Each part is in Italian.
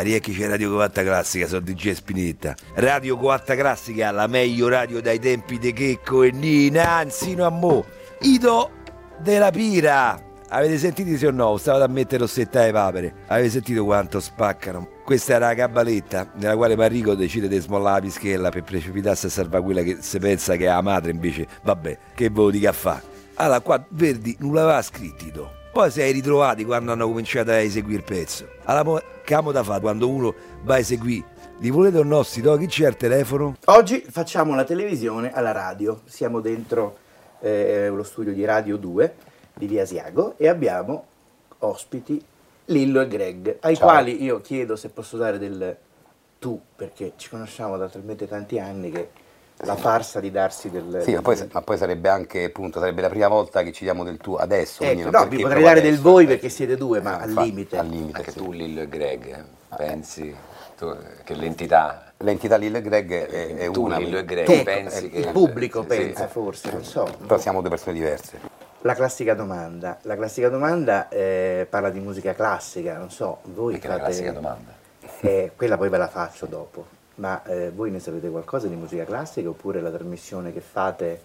Ariecchi c'è Radio Covatta Classica, sono DJ Spinetta. Radio Covatta Classica, la meglio radio dai tempi di Checco e Nina, anzi no a mo. Ido della Pira. Avete sentito sì o no? Stavo a mettere rossetta ai papere. Avete sentito quanto spaccano? Questa era la cabaletta nella quale Marico decide di smollare la pischella per precipitarsi a salvare quella che si pensa che è la madre, invece, vabbè, che ve lo dica a fa. Allora, qua Verdi non l'aveva scritto. Poi si è ritrovati quando hanno cominciato a eseguire il pezzo. Allora, camo da fare quando uno va a eseguire? Li volete o no, sti chi c'è al telefono? Oggi facciamo la televisione alla radio. Siamo dentro eh, lo studio di Radio 2 di Via Asiago e abbiamo ospiti Lillo e Greg, ai Ciao. quali io chiedo se posso dare del tu, perché ci conosciamo da talmente tanti anni che la farsa di darsi del... Sì, ma poi, ma poi, sarebbe anche, appunto, sarebbe la prima volta che ci diamo del tu adesso. Ecco, no, vi potrei dare del voi perché siete due, ma al limite. Al limite anche sì. tu, Lillo e Greg, eh, pensi tu, che l'entità... L'entità Lillo e Greg è, è tu, una. Lillo e Greg, che, pensi il che... Il pubblico sì, pensa, sì. forse, non so. Però siamo due persone diverse. La classica domanda. La classica domanda eh, parla di musica classica, non so, voi Perché fate... la classica domanda? Eh, quella poi ve la faccio dopo. Ma eh, voi ne sapete qualcosa di musica classica oppure la trasmissione che fate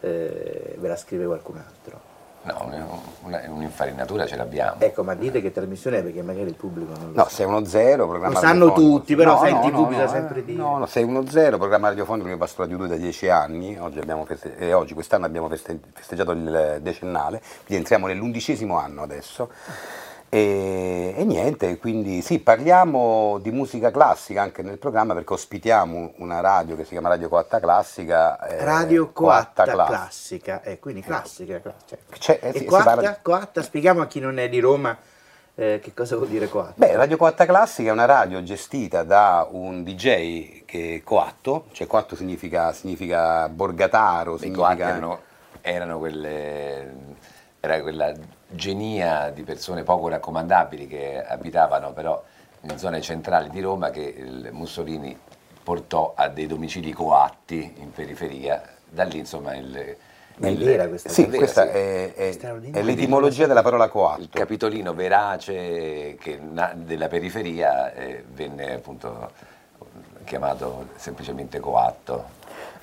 eh, ve la scrive qualcun altro? No, un'infarinatura ce l'abbiamo. Ecco, ma dite che trasmissione è perché magari il pubblico non lo no, sa. sei uno zero, programma Lo sanno tutti, però no, sai, no, no, bisogna no, sempre eh, dire. No, no, sei uno zero, programma radiofonico che va su Radio 2 da dieci anni, oggi, abbiamo feste- e oggi quest'anno abbiamo feste- festeggiato il decennale, quindi entriamo nell'undicesimo anno adesso. E, e, niente, quindi sì, parliamo di musica classica anche nel programma perché ospitiamo una radio che si chiama Radio Coatta Classica. Eh, radio Coatta, Coatta Classica, eh, quindi classica. Cioè. Cioè, eh, sì, Coatta, parla... Coatta, spieghiamo a chi non è di Roma eh, che cosa vuol dire Coatta. Beh, Radio Coatta Classica è una radio gestita da un DJ che è coatto, cioè coatto significa, significa borgataro, significa... Erano, erano quelle... Era quella genia di persone poco raccomandabili che abitavano però in zone centrali di Roma che Mussolini portò a dei domicili coatti in periferia. Da lì insomma il... Ma è vera questa Sì, vera, questa sì. È, è, è, l'etimologia della parola coatto. Il capitolino verace che, della periferia eh, venne appunto chiamato semplicemente coatto.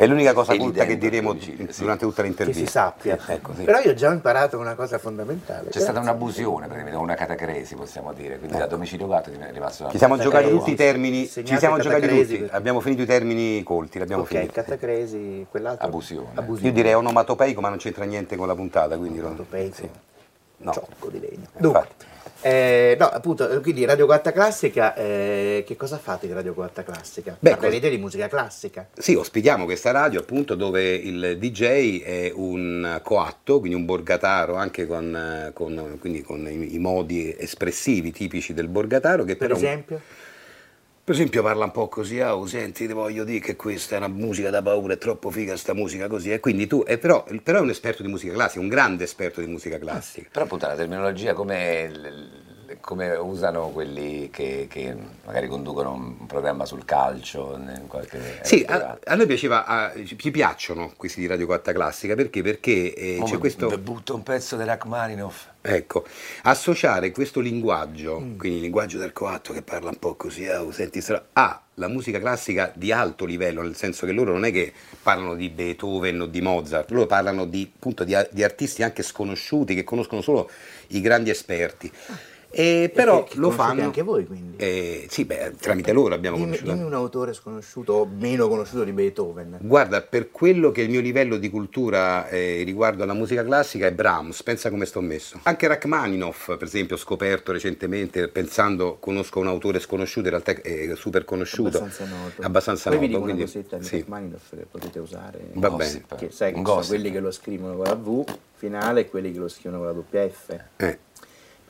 È l'unica cosa culta che diremo sì. durante tutta l'intervista. Che si sappia. Ecco, sì. Però io ho già imparato una cosa fondamentale. C'è stata un'abusione, una catacresi possiamo dire, quindi ecco. da domicilio gatto è rimasto Ci siamo giocati tutti i termini, ci siamo giocati tutti, perché... abbiamo finito i termini colti, l'abbiamo okay, finito. catacresi, quell'altro. Abusione. Abusione. Io direi onomatopeico ma non c'entra niente con la puntata, quindi... Onomatopeico, sì. no. ciocco di legno. Dunque, eh, no, appunto, quindi Radio Quarta Classica, eh, che cosa fate di Radio Quarta Classica? Beh, Parlerete di musica classica? Sì, ospitiamo questa radio appunto dove il DJ è un coatto, quindi un borgataro anche con, con, con i, i, modi espressivi tipici del borgataro. Che per però, esempio? Per esempio parla un po' così, ah, oh, senti, ti voglio dire che questa è una musica da paura, è troppo figa sta musica così, e quindi tu, eh, però, però, è un esperto di musica classica, un grande esperto di musica classica. Però appunto la terminologia come come usano quelli che, che, magari conducono un programma sul calcio in qualche sì a, a, noi piaceva a, ci piacciono questi di Radio 4 Classica perché? Perché eh, c'è questo butto un pezzo di Rachmaninoff ecco associare questo linguaggio mm. quindi il linguaggio del coatto che parla un po' così oh, senti, a la musica classica di alto livello nel senso che loro non è che parlano di Beethoven o di Mozart loro parlano di, appunto, di, di artisti anche sconosciuti che conoscono solo i grandi esperti E però lo fanno anche voi, quindi. Eh, sì, beh, tramite loro abbiamo Dimmi, conosciuto. dimmi un autore sconosciuto o meno conosciuto di Beethoven. Guarda, per quello che è il mio livello di cultura eh, riguardo alla musica classica è Brahms, pensa come sto messo. Anche Rachmaninoff, per esempio, ho scoperto recentemente, pensando conosco un autore sconosciuto, in realtà è super conosciuto. abbastanza noto. Abbastanza Poi vi noto, una quindi- cosetta di sì. Rachmaninoff che potete usare. Va Un bene. gossip. Che sai che sono gossip. quelli che lo scrivono con la V finale e quelli che lo scrivono con la doppia F. Eh,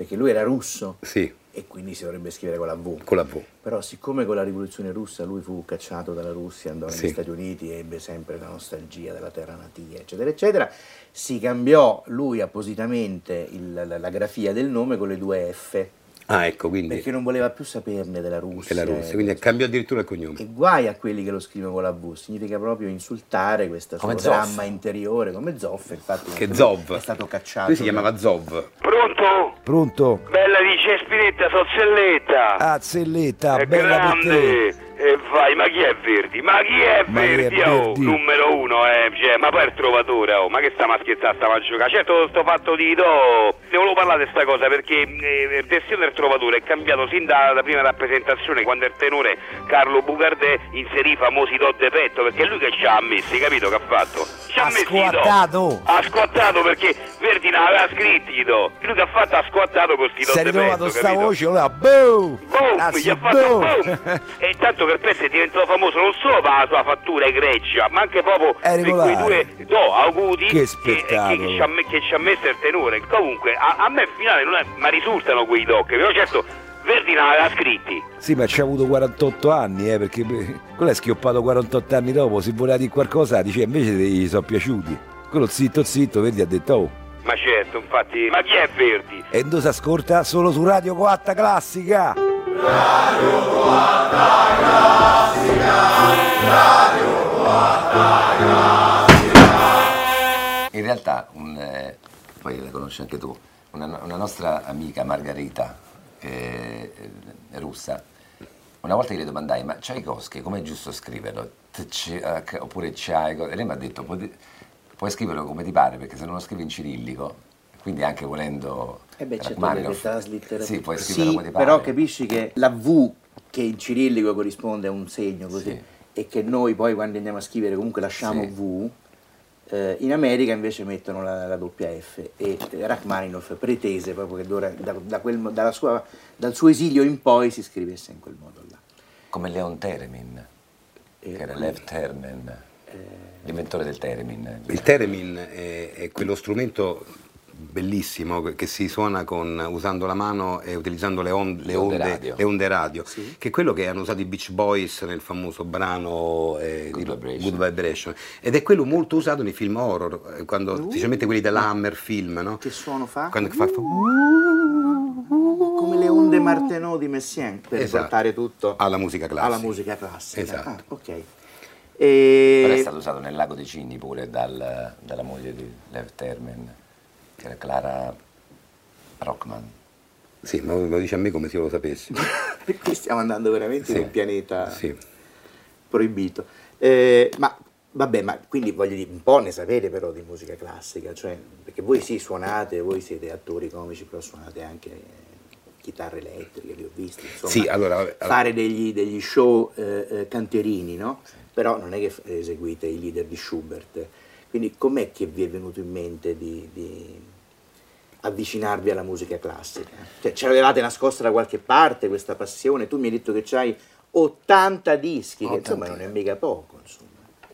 Perché lui era russo sì, e quindi si dovrebbe scrivere con la V. con la V. Però siccome con la rivoluzione russa lui fu cacciato dalla Russia, andò negli Sì. Stati Uniti e ebbe sempre la nostalgia della terra natia, eccetera, eccetera, si cambiò lui appositamente il- la, la grafia del nome con le due F, Ah, ecco, quindi perché non voleva più saperne della Russia. è la Russia, eh, quindi cambiò addirittura il cognome. E guai a quelli che lo scrivono con la V, significa proprio insultare questo suo Come Zoff. dramma interiore, come Zoff, infatti Che Zov. è stato cacciato. Lui si chiamava Zov. Pronto? Pronto? Bella dice Spinetta, Sozzelletta. Ah, Zelletta, è bella per te. grande. E vai, ma chi è Verdi? Ma chi è Ma chi è Verdi? Oh, Verdi? numero uno, eh, cioè, ma poi è il trovatore, oh, ma che sta a scherzare, sta a giocare? Certo, sto fatto di do. Ne volevo parlare di sta cosa perché eh, il destino del trovatore è cambiato sin dalla prima rappresentazione, quando il tenore Carlo Bucardè inserì i famosi do de petto, perché è lui che ci ha messi, capito che ha fatto? Ci ha, squattato. Ha squattato perché Verdi non aveva scritti do. Lui che ha fatto ha squattato con sti do Si è de ritrovato petto, sta capito? voce, allora, boom! Boom, Ah, gli ha fatto boom! boom. e tanto che il pezzo è diventato famoso non solo per la sua fattura egregia, ma anche proprio per quei due do acuti Che che, spettacolo. che ci ha, che ci ha messo il tenore. Comunque, a, a me in finale non è, ma risultano quei do, che però certo Verdi non aveva scritti. Sì, ma ci ha avuto 48 anni, eh, perché beh, quello è schioppato 48 anni dopo, se voleva dire qualcosa, dice invece gli sono piaciuti. Quello zitto zitto, vedi, ha detto, oh, Ma certo, infatti, ma chi è Verdi? e non si ascolta solo su Radio 4 Classica. In realtà, un, eh, poi la conosci anche tu, una, una nostra amica Margherita, eh, eh, russa, una volta gli domandai, ma Tchaikovsky com'è giusto scriverlo? Oppure Tchaikovsky? E lei mi ha detto, "Puoi- scriverlo come ti pare, perché se non lo scrivi in cirillico, quindi anche volendo... Eh beh, certo, perché. Sì, puoi scriverlo Sì, come ti pare. però capisci che la V che in cirillico corrisponde a un segno così Sì. e che noi poi quando andiamo a scrivere comunque lasciamo Sì. V, eh, in America invece mettono la, la doppia F e eh, Rachmaninoff pretese proprio che da- da quel sua- dal suo esilio in poi si scrivesse in quel modo là. Come Leon Teremin, E che era Lev Termen, l'inventore del Teremin. Il theremin è, è quello strumento bellissimo che si suona con, usando la mano e utilizzando le, on- le Le onde onde, radio. le onde radio, Sì. che è quello che hanno usato i Beach Boys nel famoso brano eh, Good di- Vibration. Good Vibration. ed è quello molto usato nei film horror, eh, quando, specialmente quelli della Hammer film, no? Uh. Che suono fa? Quando fa, fa- Come le onde Martenot di Messiaen per Esatto. portare tutto alla musica classica. alla musica classica. Esatto. Ah, ok. Però E... è stato usato nel lago dei Cigni pure dal- dalla moglie di Lev Termen, che era Clara Rockman. Sì, ma lo dice a me come se io lo sapessi. Qui stiamo andando veramente Sì. un pianeta Sì. proibito. Eh, ma vabbè, ma quindi voglio dire, un po' ne sapete però di musica classica, cioè, perché voi sì suonate, voi siete attori comici, però suonate anche chitarre elettriche, li ho visti, insomma, Sì, allora, allora- fare degli, degli show eh, eh, cantierini, no? Però non è che eseguite i leader di Schubert. Quindi com'è che vi è venuto in mente di, di avvicinarvi alla musica classica? Cioè, ce l'avevate nascosta da qualche parte questa passione? Tu mi hai detto che c'hai 80 dischi, che insomma 80. non è mica poco, insomma.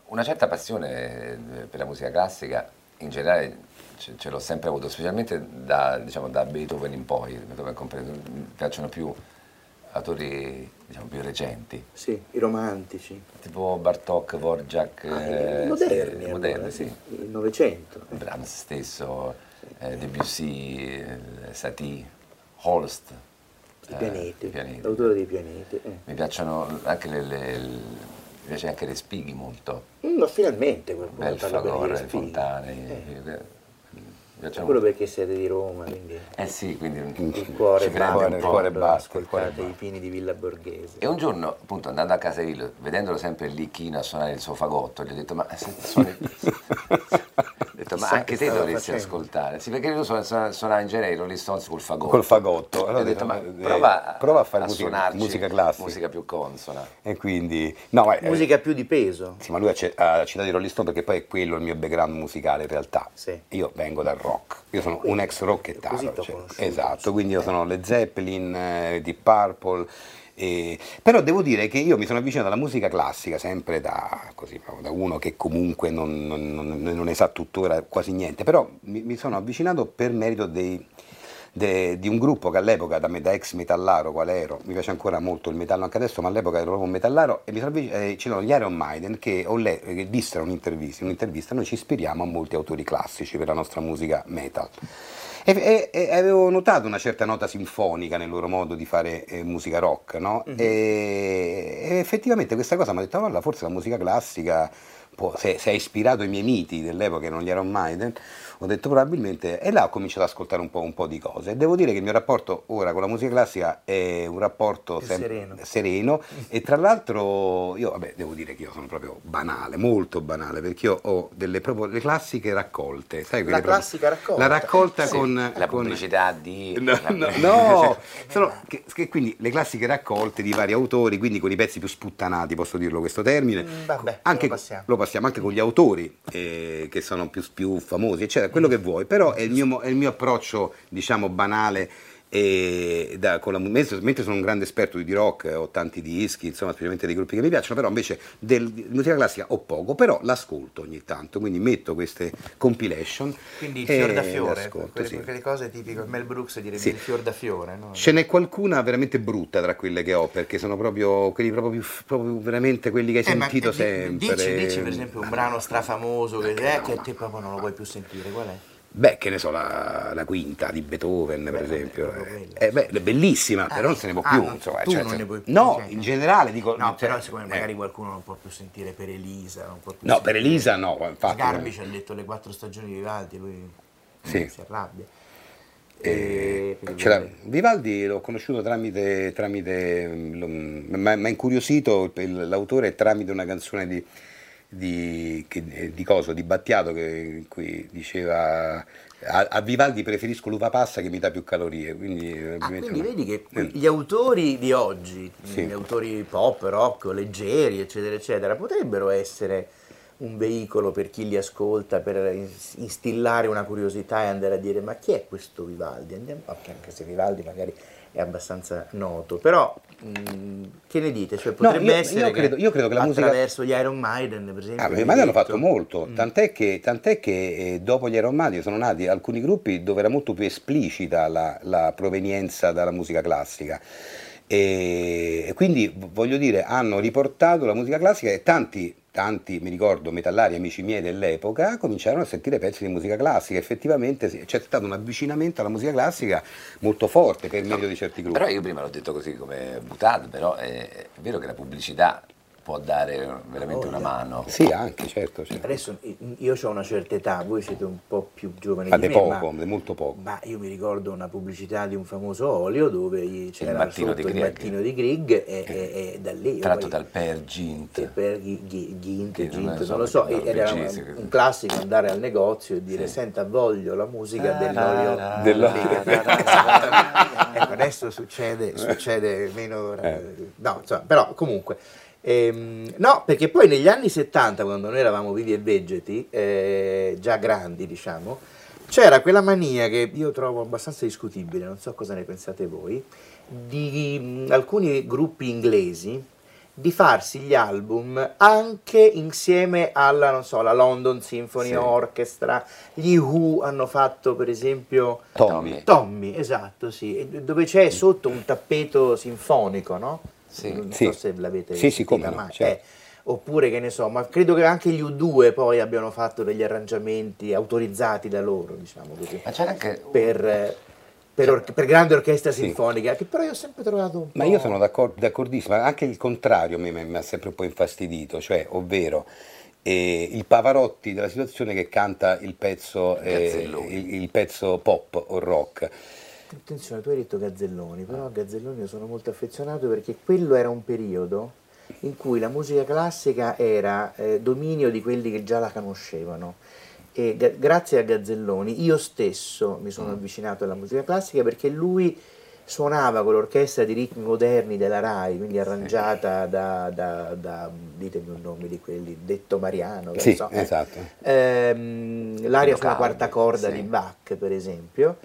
Una certa passione eh, per la musica classica in generale ce, l'ho sempre avuto, specialmente da, diciamo, da Beethoven in poi, Beethoven compreso, mi piacciono più autori diciamo, più recenti, Sì, i romantici. tipo Bartok, Dvorak, Ah, eh, moderni, allora, moderni, sì, sì. il Novecento. Brahms stesso, eh, Debussy, eh, Satie, Holst. I eh, pianeti, i pianeti. l'autore dei pianeti. eh. Mi piacciono anche le, le- le- mi piace anche le spighi molto, Mm, Ma finalmente qualcuno di Respighi. Fontane, Eh, piacciono quello perché siete di Roma, quindi Eh sì, quindi il cuore ci un il cuore batte, il cuore batte. i pini di Villa Borghese. E un giorno, appunto, andando a casa io, vedendolo sempre lì chino a suonare il suo fagotto, gli ho detto, ma se suoni... detto, ma anche che te dovresti facendo. ascoltare. Sì, perché io suona- suona- in genere i Rolling Stones col fagotto. Col fagotto. Allora ho detto, ma eh, prova, prova a fare musica- suonarci musica classica. musica più consona. E quindi... No, ma, eh, Musica più di peso. Sì, ma lui ha citato i Rolling Stone perché poi è quello il mio background musicale in realtà. Sì. Io vengo dal rock, io sono un ex rockettaro. Cioè, esatto, quindi io sono le Zeppelin, eh, Deep Purple. E- Però devo dire che io mi sono avvicinato alla musica classica sempre da, così, da uno che comunque non, non- non- ne sa tuttora quasi niente, però mi, mi sono avvicinato per merito dei, de- di un gruppo che all'epoca da, me- da ex metallaro qual ero, mi piace ancora molto il metallo anche adesso, ma all'epoca ero proprio un metallaro e mi sono avvic- eh, c'erano gli Iron Maiden che, le- che dissero in un'intervista, in un'intervista noi ci ispiriamo a molti autori classici per la nostra musica metal. E, e- e avevo notato una certa nota sinfonica nel loro modo di fare eh, musica rock, no? e, e effettivamente questa cosa mi ha detto, guarda, forse la musica classica può- se, se ha ispirato i miei miti dell'epoca non gli Iron Maiden, ho detto probabilmente, e là ho cominciato ad ascoltare un po', un po' di cose. E devo dire che il mio rapporto ora con la musica classica è un rapporto sem- sereno. sereno. e tra l'altro io, vabbè, devo dire che io sono proprio banale, molto banale, perché io ho delle proprio le classiche raccolte, sai, quelle proprio- classica raccolta. La raccolta Sì, con... la con- pubblicità di... No, no, no, sono che, che quindi le classiche raccolte di vari autori, quindi con i pezzi più sputtanati, posso dirlo questo termine. Mm, vabbè, anche, lo passiamo. lo passiamo anche con gli autori eh, che sono più, più famosi, eccetera, quello che vuoi, però è il mio, è il mio approccio, diciamo, banale. E da- con la, mentre sono un grande esperto di rock, ho tanti dischi, insomma, specialmente dei gruppi che mi piacciono, però invece del- di musica classica ho poco, però l'ascolto ogni tanto, quindi metto queste compilation. Quindi il fior da fiore, quelle, sì. quelle cose tipiche, Mel Brooks direbbe Sì. il fior da fiore, no? Ce n'è qualcuna veramente brutta tra quelle che ho, perché sono proprio quelli proprio, più, proprio veramente quelli che hai Eh, ma sentito di- sempre. Dici, dici per esempio un brano strafamoso che, eh, che te proprio non lo vuoi più sentire, qual è? Beh, che ne so, la, la quinta di Beethoven, per Beh, esempio. proprio quella. Eh, beh, è bellissima, però non se ne può Ah, più. non- insomma, cioè, non se- ne puoi più, No, cioè, in generale dico. No, cioè, però siccome eh. magari qualcuno non può più sentire per Elisa, non può più No, per Elisa no, infatti. Garbi ci ha letto le quattro stagioni di Vivaldi, lui Sì. si arrabbia. Eh, Vivaldi l'ho conosciuto tramite, tramite mm, mi ha mi ha incuriosito l'autore tramite una canzone di, di, che- di Coso, di Battiato, che, cui diceva a, a Vivaldi preferisco l'uva passa che mi dà più calorie. Quindi, Ah, ovviamente quindi vedi che Eh. gli autori di oggi, Sì. gli autori pop, rock, leggeri, eccetera, eccetera, potrebbero essere un veicolo per chi li ascolta, per ins- instillare una curiosità e andare a dire ma chi è questo Vivaldi? Andiamo, anche se Vivaldi magari è abbastanza noto, però mh, che ne dite? Cioè, potrebbe io- essere io credo- io credo che la musica- attraverso gli Iron Maiden, per esempio. Ah, ma come i Maiden hanno fatto molto, tant'è che, tant'è che eh, dopo gli Iron Maiden sono nati alcuni gruppi dove era molto più esplicita la, la provenienza dalla musica classica. E, e quindi voglio dire, hanno riportato la musica classica e tanti, tanti, mi ricordo, metallari amici miei dell'epoca cominciarono a sentire pezzi di musica classica. Effettivamente c'è stato un avvicinamento alla musica classica molto forte per merito di certi gruppi. Però io prima l'ho detto così come buttato, però è, è vero che la pubblicità può dare veramente una mano. Sì, anche, certo. certo. Adesso io ho una certa età, voi siete un po' più giovani Ma di me, poco, ma- molto poco. Ma io mi ricordo una pubblicità di un famoso olio dove c'era mattino sotto di il Grieg. mattino di Grieg e, e- e da lì... Tratto poi- dal Per Gint. per Gint, Sì, Gint, non lo so, non lo so, era un, un classico andare al negozio e dire senta voglio la musica dell'olio Dell'olio. ecco adesso succede, succede meno Eh. no insomma però comunque ehm, no perché poi negli anni 70 quando noi eravamo vivi e vegeti eh, già grandi diciamo c'era quella mania che io trovo abbastanza discutibile non so cosa ne pensate voi di alcuni gruppi inglesi di farsi gli album anche insieme alla, non so, la London Symphony Sì. Orchestra, gli Who hanno fatto per esempio Tommy. Tommy, esatto, sì, dove c'è sotto un tappeto sinfonico, no? Sì. Non Sì. so se l'avete Sì, sì, come no, certo. Eh, oppure che ne so, ma credo che anche gli U2 poi abbiano fatto degli arrangiamenti autorizzati da loro, diciamo così, Ma c'era anche per, per, or- per grande orchestra Sì. sinfonica, che però io ho sempre trovato un po'... Ma io sono d'accor- d'accordissimo, anche il contrario mi, mi- ha sempre un po' infastidito, cioè, ovvero eh, il Pavarotti della situazione che canta il pezzo, eh, il, il pezzo pop o rock. Attenzione, tu hai detto Gazzelloni, però a Gazzelloni io sono molto affezionato perché quello era un periodo in cui la musica classica era eh, dominio di quelli che già la conoscevano e ga- grazie a Gazzelloni io stesso mi sono avvicinato alla musica classica perché lui suonava con l'orchestra di ritmi moderni della RAI, quindi arrangiata da, da- da- ditemi un nome di quelli, Detto Mariano, che Sì, so. esatto. Ehm, l'aria sulla quarta corda sì. di Bach, per esempio,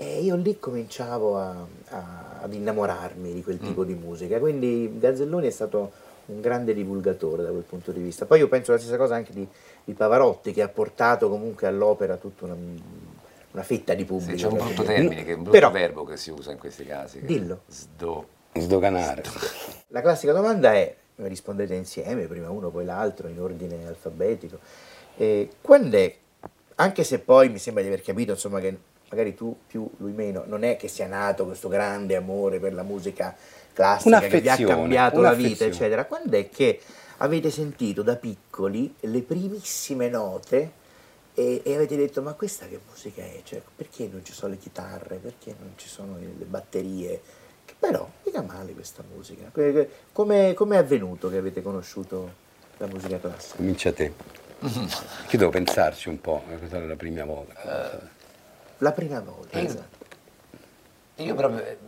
e io lì cominciavo a- a- ad innamorarmi di quel tipo di musica. Quindi Gazzelloni è stato un grande divulgatore da quel punto di vista. Poi io penso la stessa cosa anche di, di Pavarotti, che ha portato comunque all'opera tutta una, una fetta di Sì, pubblico. c'è un brutto termine, che è un brutto Però- verbo che si usa in questi casi. Dillo. Sdo. Sdoganare. La classica domanda è, rispondete insieme, prima uno poi l'altro, in ordine alfabetico, eh, quando è, anche se poi mi sembra di aver capito, insomma, che magari tu più, lui meno, non è che sia nato questo grande amore per la musica classica che vi ha cambiato la vita, eccetera, quando è che avete sentito da piccoli le primissime note e, e avete detto ma questa che musica è? Cioè, perché non ci sono le chitarre? Perché non ci sono le batterie? Che però, mica male questa musica. Come come è avvenuto che avete conosciuto la musica classica? Comincia te. Io devo pensarci un po', eh, questa era la prima volta. La prima volta, Io- esatto. Io proprio eh,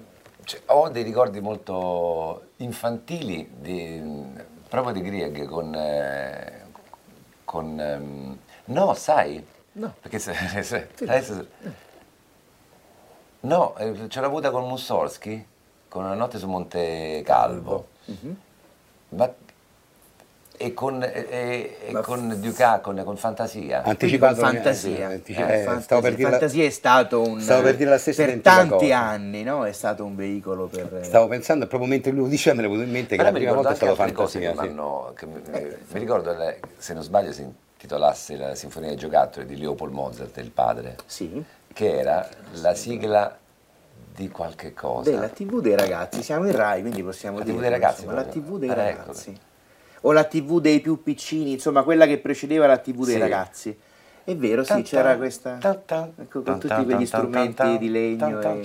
cioè, ho dei ricordi molto infantili di- proprio di Grieg con... eh, con ehm, no, sai? No. Perché se, se- adesso- no, eh, ce l'ho avuta con Mussorgsky, con Una notte su Monte Calvo. Mhm. Ma, e con, e- e- con Ducat, con, con Fantasia. Anticipato con fantasia. eh, antici- Eh, eh, fantasia. stavo per dire la- Fantasia è stato un stavo per dire la stessa per tanti cosa. anni, no? È stato un veicolo per Stavo pensando, proprio mentre lui lo diceva, me ne venuto in mente che la prima volta è stato cose fantasia. che sì. che mi, mi ricordo, se non sbaglio, si intitolasse la Sinfonia dei giocattoli di Leopold Mozart, il padre, Sì. che era la sigla di qualche cosa. Della TV dei ragazzi, siamo in Rai, quindi possiamo La dire TV dei ragazzi, insomma, la. TV dei Ah, ragazzi. O la TV dei più piccini, insomma, quella che precedeva la TV dei Sì. ragazzi. È vero, sì, c'era questa ecco, con tutti quegli strumenti di legno e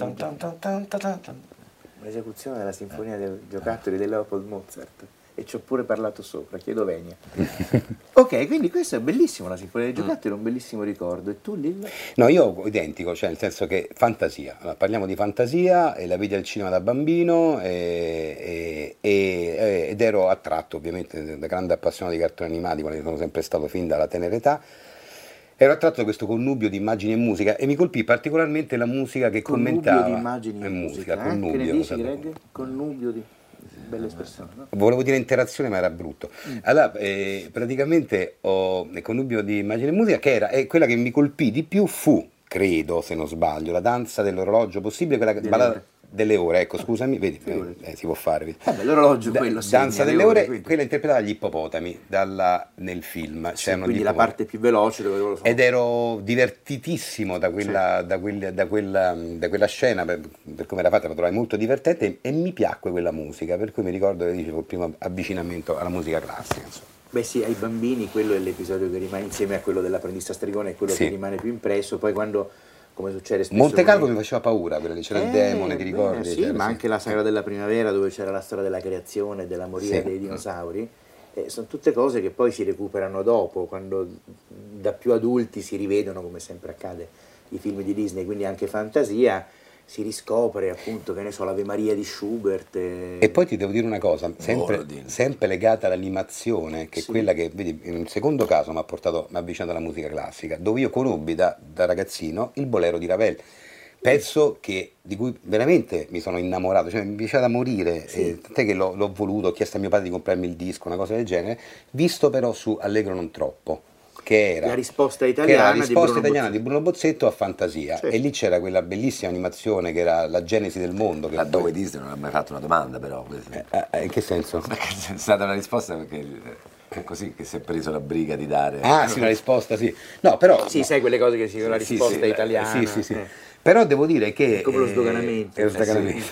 l'esecuzione della sinfonia dei giocattoli di Leopold Mozart. E ci ho pure parlato sopra, chiedo venia. ok, quindi questo è bellissimo, la sinfonia dei giocattoli è un bellissimo ricordo. E tu, Lillo? No, io identico, cioè nel senso che fantasia, Allora, parliamo di fantasia e la vidi al cinema da bambino e- e- e- ed ero attratto ovviamente da grande appassionato di cartoni animati, quale sono sempre stato fin dalla tenera età. Ero attratto da questo connubio di immagini e musica e mi colpì particolarmente la musica che Connubio commentava. di immagini e e musica. eh? connubio, che ne dici, Greg? Connubio di... Bella espressione, no? Volevo dire interazione, ma era brutto. Allora, eh, praticamente ho il connubio di immagine e musica, che era e quella che mi colpì di più fu, credo, se non sbaglio, la danza dell'orologio possibile, quella che Delle balla- ore. Delle ore, ecco, scusami, vedi, eh, eh, si può fare. vedi. Eh l'orologio Da- quello segna danza le delle ore, ore, quella interpretata dagli ippopotami dalla- nel film. Sì, quindi la parte più veloce dove loro sono. Ed ero divertitissimo da quella, da quella- da quella- da quella scena, per, per come era fatta, la trovai molto divertente e, e mi piacque quella musica, per cui mi ricordo che dicevo il primo avvicinamento alla musica classica. Insomma. Beh sì, ai bambini quello è l'episodio che rimane insieme a quello dell'apprendista stregone, è quello Sì. che rimane più impresso, poi quando, come succede spesso... Monte con mi faceva paura, quello che c'era il Eh, demone, ti bene, ricordi? Sì, C'era, ma sì. anche la sagra della primavera dove c'era la storia della creazione e della morire Sì. dei dinosauri. Eh, sono tutte cose che poi si recuperano dopo, quando da più adulti si rivedono, come sempre accade, i film di Disney, quindi anche fantasia, si riscopre appunto, che ne so, l'Ave Maria di Schubert. eh, E poi ti devo dire una cosa, sempre, Borodin. sempre legata all'animazione, che Sì. è quella che, vedi, in un secondo caso mi ha portato, mi ha avvicinato alla musica classica, dove io conobbi da, da ragazzino il bolero di Ravel. Pezzo che, di cui veramente mi sono innamorato, cioè mi piaceva da morire, Sì. eh, tant'è che l'ho, l'ho voluto, ho chiesto a mio padre di comprarmi il disco, una cosa del genere, visto però su Allegro non troppo, che era La risposta che era italiana la di risposta Bruno italiana Bozzetto. di Bruno Bozzetto a Fantasia Certo. e lì c'era quella bellissima animazione che era la genesi del mondo. Che Laddove poi- Disney non ha mai fatto una domanda, però. questo- Eh, eh, in che senso? Perché c'è stata una risposta perché è così che si è preso la briga di dare. Ah, sì, una risposta, sì. No, però... Sì, no. sai quelle cose che si dicono la Sì, risposta sì, italiana. Sì, sì, sì. eh. Però devo dire che... È come lo eh, sdoganamento. è lo Eh, sdoganamento.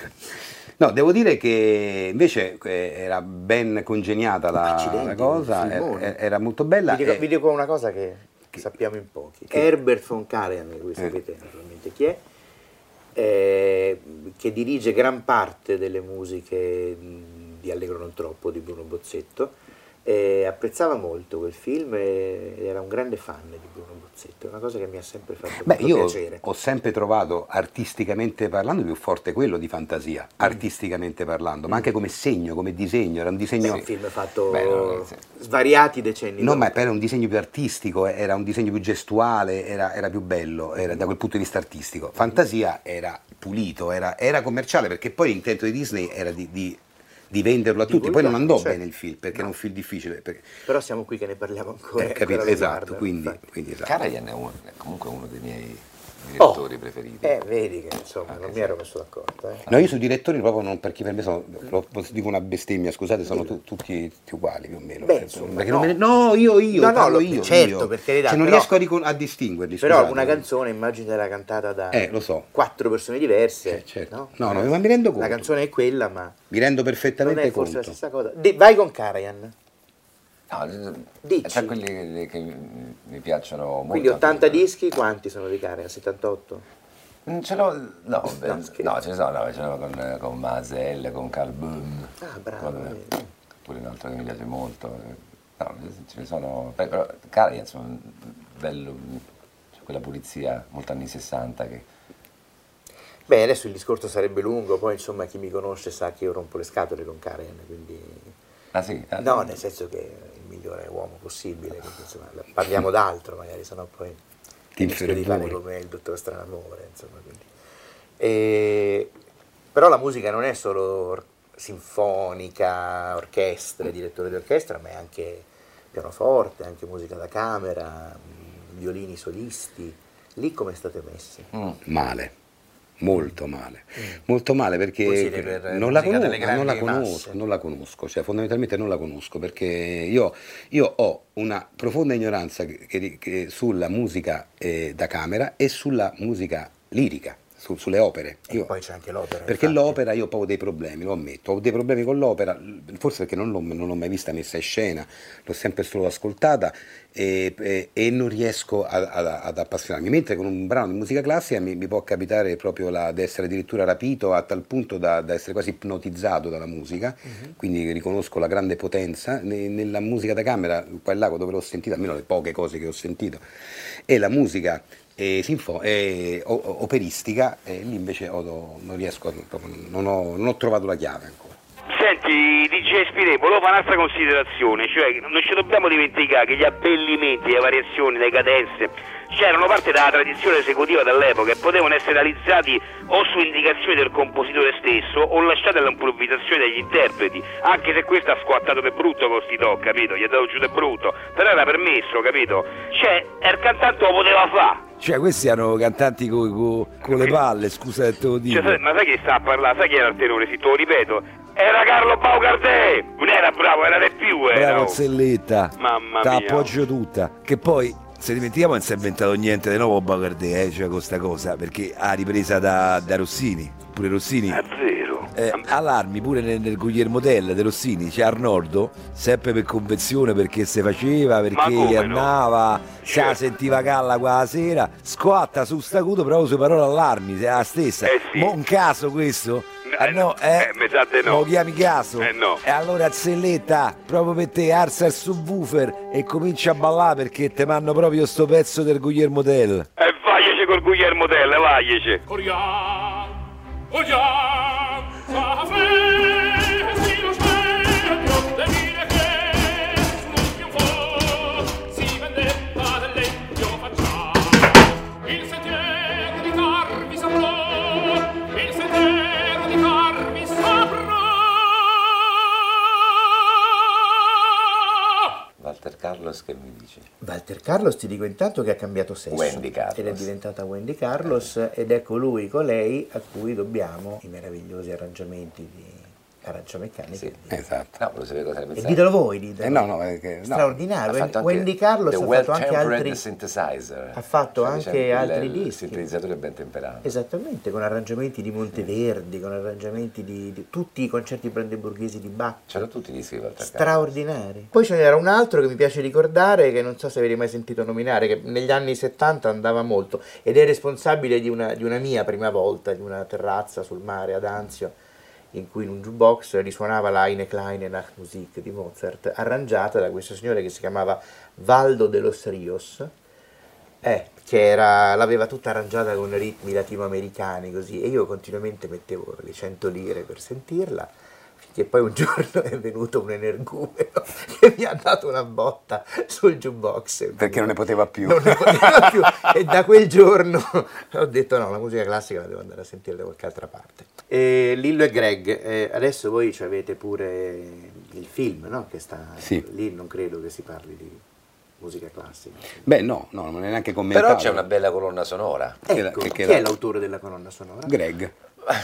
No, devo dire che invece eh, era ben congeniata la, la cosa, era, era molto bella. Vi dico, e- vi dico una cosa che, sappiamo in pochi. Herbert von Karajan, voi sapete naturalmente chi è, eh, che dirige gran parte delle musiche di Allegro non troppo di Bruno Bozzetto, E apprezzava molto quel film e era un grande fan di Bruno Bozzetto, una cosa che mi ha sempre fatto Beh, io piacere. ho sempre trovato artisticamente parlando più forte quello di fantasia, Mm. artisticamente parlando, ma anche come segno, come disegno, era un disegno... un film fatto Beh, no, svariati decenni No, dopo. ma era un disegno più artistico, era un disegno più gestuale, era, era più bello, era da quel punto di vista artistico. Fantasia era pulito, era, era commerciale, perché poi l'intento di Disney era di, di- di venderlo a tutti. Poi non andò certo. bene il film, perché era un film difficile. perché- Però siamo qui che ne parliamo ancora. eh, capito? ancora Esatto, guardo, quindi, quindi esatto. Karajan è, uno- è comunque uno dei miei direttori preferiti. Eh, vedi che insomma Anche non se- mi ero messo d'accordo. eh. No, io sui direttori proprio non, perché per me sono, lo- dico una bestemmia, scusate, sono tu- tutti, tutti uguali più o meno. Beh, Cioè, insomma, perché no. non me ne- no, io, io, No, no, io. certo, io. per carità, Cioè, non però- riesco a, ricon- a distinguerli. Però scusate. una canzone immagine cantata da Eh, lo so. quattro persone diverse. Eh, certo. No? No, no, ma mi rendo conto. La canzone è quella, ma Mi rendo non perfettamente è forse conto. la stessa cosa. Di- vai con Karajan. No, Dici. tra quelli che, mi piacciono molto. Quindi anche 80 quelli- dischi, quanti sono di Karajan? 78? Mm, Ce l'ho, no, No, no, ce ne sono, no, ce l'ho con, con Masel, con Carl Boom. Ah, bravo, con- pure un altro che mi piace molto. No, ce ne sono. Però Karajan, insomma, bello, c'è quella pulizia molto anni 60 che. Beh, adesso il discorso sarebbe lungo, poi insomma chi mi conosce sa che io rompo le scatole con Karajan, quindi... Ah sì? Ah, No, nel senso che migliore uomo possibile, quindi, insomma, parliamo d'altro magari, sennò poi Ti rischio di fare come il dottor Stranamore, insomma. E- Però la musica non è solo sinfonica, orchestre, direttore di orchestra, ma è anche pianoforte, anche musica da camera, violini solisti. Lì come state messi? Mm. Male, molto male. Molto male perché non la, conosco, non la conosco, non la conosco, cioè fondamentalmente non la conosco perché io, io ho una profonda ignoranza che- che- sulla musica eh, da camera e sulla musica lirica, su- sulle opere. E Io- poi c'è anche l'opera. perché infatti. l'opera io ho dei problemi, lo ammetto, ho dei problemi con l'opera, forse perché non l'ho, non l'ho mai vista messa in scena, l'ho sempre solo ascoltata e, e- e non riesco a- a- ad appassionarmi, mentre con un brano di musica classica mi, mi può capitare proprio la- di essere addirittura rapito a tal punto da, da essere quasi ipnotizzato dalla musica, quindi riconosco la grande potenza Ne- nella musica da camera, qua e là dove l'ho sentita, almeno le poche cose che ho sentito, e la musica eh, sinfo- o- operistica, e lì invece ho- non riesco, a- non ho, non ho trovato la chiave ancora. Senti, DJ Spire, volevo fare un'altra considerazione, cioè non ci dobbiamo dimenticare che gli abbellimenti, le variazioni, le cadenze c'erano parte della tradizione esecutiva dell'epoca e potevano essere realizzati o su indicazione del compositore stesso o lasciati all'improvvisazione degli interpreti, anche se questo ha squattato de brutto con sti to, capito? Gli ha dato giù de brutto, però era permesso, capito? Cioè, il cantante lo poteva fare. Cioè, questi erano cantanti con le palle, scusa se te lo dico. Cioè, ma sai chi sta a parlare? Sai chi era il tenore? Sì, te lo ripeto. Era Carlo Baucardè! Non era bravo, era di più, era. Bravo. Zelletta, Mamma mia. appoggio tutta. Che poi, se dimentichiamo, non si è inventato niente di nuovo Bacardè, eh, cioè con sta cosa, perché ha ripresa da, da Rossini, pure Rossini. Vero. Eh, allarmi pure nel, nel Guglielmo Tell De Rossini c'è Arnoldo sempre per convenzione perché se faceva perché no? andava la Certo. sentiva calla quella sera squatta su stacuto però sue parole allarmi è la stessa Eh sì. un caso questo Eh, Ah, no, eh, eh, mi sa di no. Lo chiami caso? Eh, no. E allora Zelletta, proprio per te, alza il subwoofer e comincia a ballare perché te manno proprio sto pezzo del Guglielmo Tell. E vagliaci col Guglielmo Tell, vagliaci. Corian, Corian, Yeah. Carlos che mi dici? Walter Carlos ti dico intanto che ha cambiato sesso Wendy Carlos. ed è diventata Wendy Carlos ed è colui colei a cui dobbiamo i meravigliosi arrangiamenti di Arancia Meccanica. Sì. Esatto. No, volevo sapere cosa ne E ditelo voi, ditelo. Eh, no, no, è che- no. straordinario. Wendy Carlos ha fatto anche altri Synthesizer. ha fatto Cioè, anche diciamo, altri il- dischi. Il sintetizzatore ben temperato. Esattamente, con arrangiamenti di Monteverdi, con arrangiamenti di, di tutti i concerti brandeburghesi di Bach. C'erano tutti i dischi di Walter Carlos. straordinari. Poi ce n'era un altro che mi piace ricordare, che non so se avete mai sentito nominare, che negli anni 70 andava molto ed è responsabile di una, di una mia prima volta, di una terrazza sul mare ad Anzio. In cui in un jukebox risuonava la Eine kleine Nachtmusik di Mozart, arrangiata da questo signore che si chiamava Valdo de los Rios, eh, che era- l'aveva tutta arrangiata con ritmi latinoamericani così, e io continuamente mettevo le 100 lire per sentirla, finché poi un giorno è venuto un energumeno che mi ha dato una botta sul jukebox. Perché non ne poteva più. Non ne poteva più. E da quel giorno ho detto no, la musica classica la devo andare a sentire da qualche altra parte. E Lillo e Greg, eh, adesso voi ci avete pure il film, no? Che sta Sì. lì, non credo che si parli di musica classica. Beh, no, no, non è neanche commentato. Però c'è una bella colonna sonora. Che la- Ecco, che- che chi la- è l'autore della colonna sonora? Greg.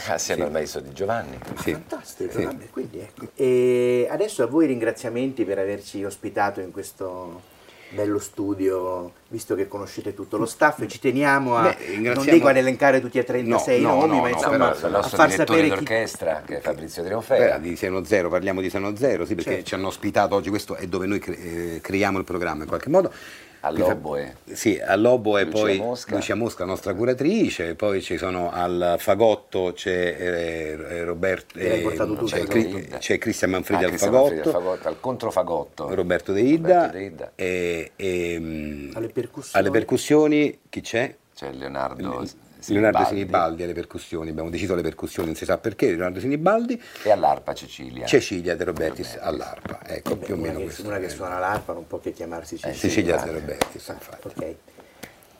Assieme al maestro di Giovanni. Sì. Fantastico, Sì. vabbè, quindi ecco. E adesso a voi ringraziamenti per averci ospitato in questo bello studio, visto che conoscete tutto lo staff e ci teniamo a, Beh, non dico ad elencare tutti e 36 No, no, nomi, no, ma no, insomma Però a far sapere chi... d'orchestra, che è Fabrizio Beh, Trionfera. di Seno Zero, parliamo di Seno Zero, sì, perché Certo. ci hanno ospitato oggi, questo è dove noi cre- eh, creiamo il programma in qualche modo. All'Oboe. Sì, all'Obo e Lucia poi Mosca. Lucia Mosca, nostra curatrice, poi ci sono al fagotto c'è eh, eh, Roberto, portato tu, c'è, Ida. c'è Cristian Manfredi Ah, al Cristian fagotto, Manfredi al fagotto, al controfagotto. Roberto De Ida, Roberto De Ida. e, e, mm, Alle percussioni. alle percussioni chi c'è? C'è Leonardo Leonardo Sinibaldi. Alle percussioni, abbiamo deciso le percussioni, non si sa perché, Leonardo Sinibaldi, E all'arpa Cecilia. Cecilia De Robertis all'arpa, ecco Beh, più o meno che, questo. una che suona l'arpa non può che chiamarsi Cecilia. Cecilia infatti. De Robertis, Ah, infatti. ok.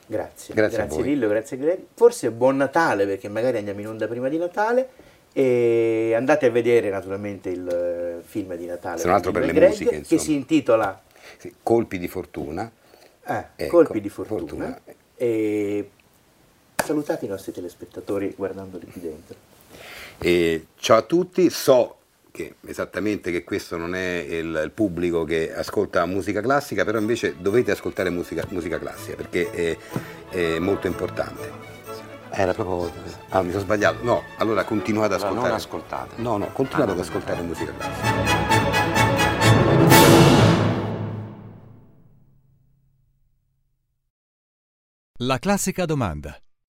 Grazie, Grazie a voi. Lillo, grazie Greg. Forse buon Natale perché magari andiamo in onda prima di Natale e andate a vedere naturalmente il eh, film di Natale Se non altro per le Greg, musiche, che insomma. si intitola Sì, colpi di fortuna. eh, Ecco, Colpi di fortuna. fortuna. E salutate i nostri telespettatori guardandoli qui dentro. E ciao a tutti, so che esattamente che questo non è il, il pubblico che ascolta musica classica, però invece dovete ascoltare musica, musica classica perché è, è molto importante. Era proprio. Ah, mi sono sbagliato. No, allora continuate ad ascoltare. non ascoltate. No, no, continuate Ah, ad ascoltare no. musica classica. La classica domanda.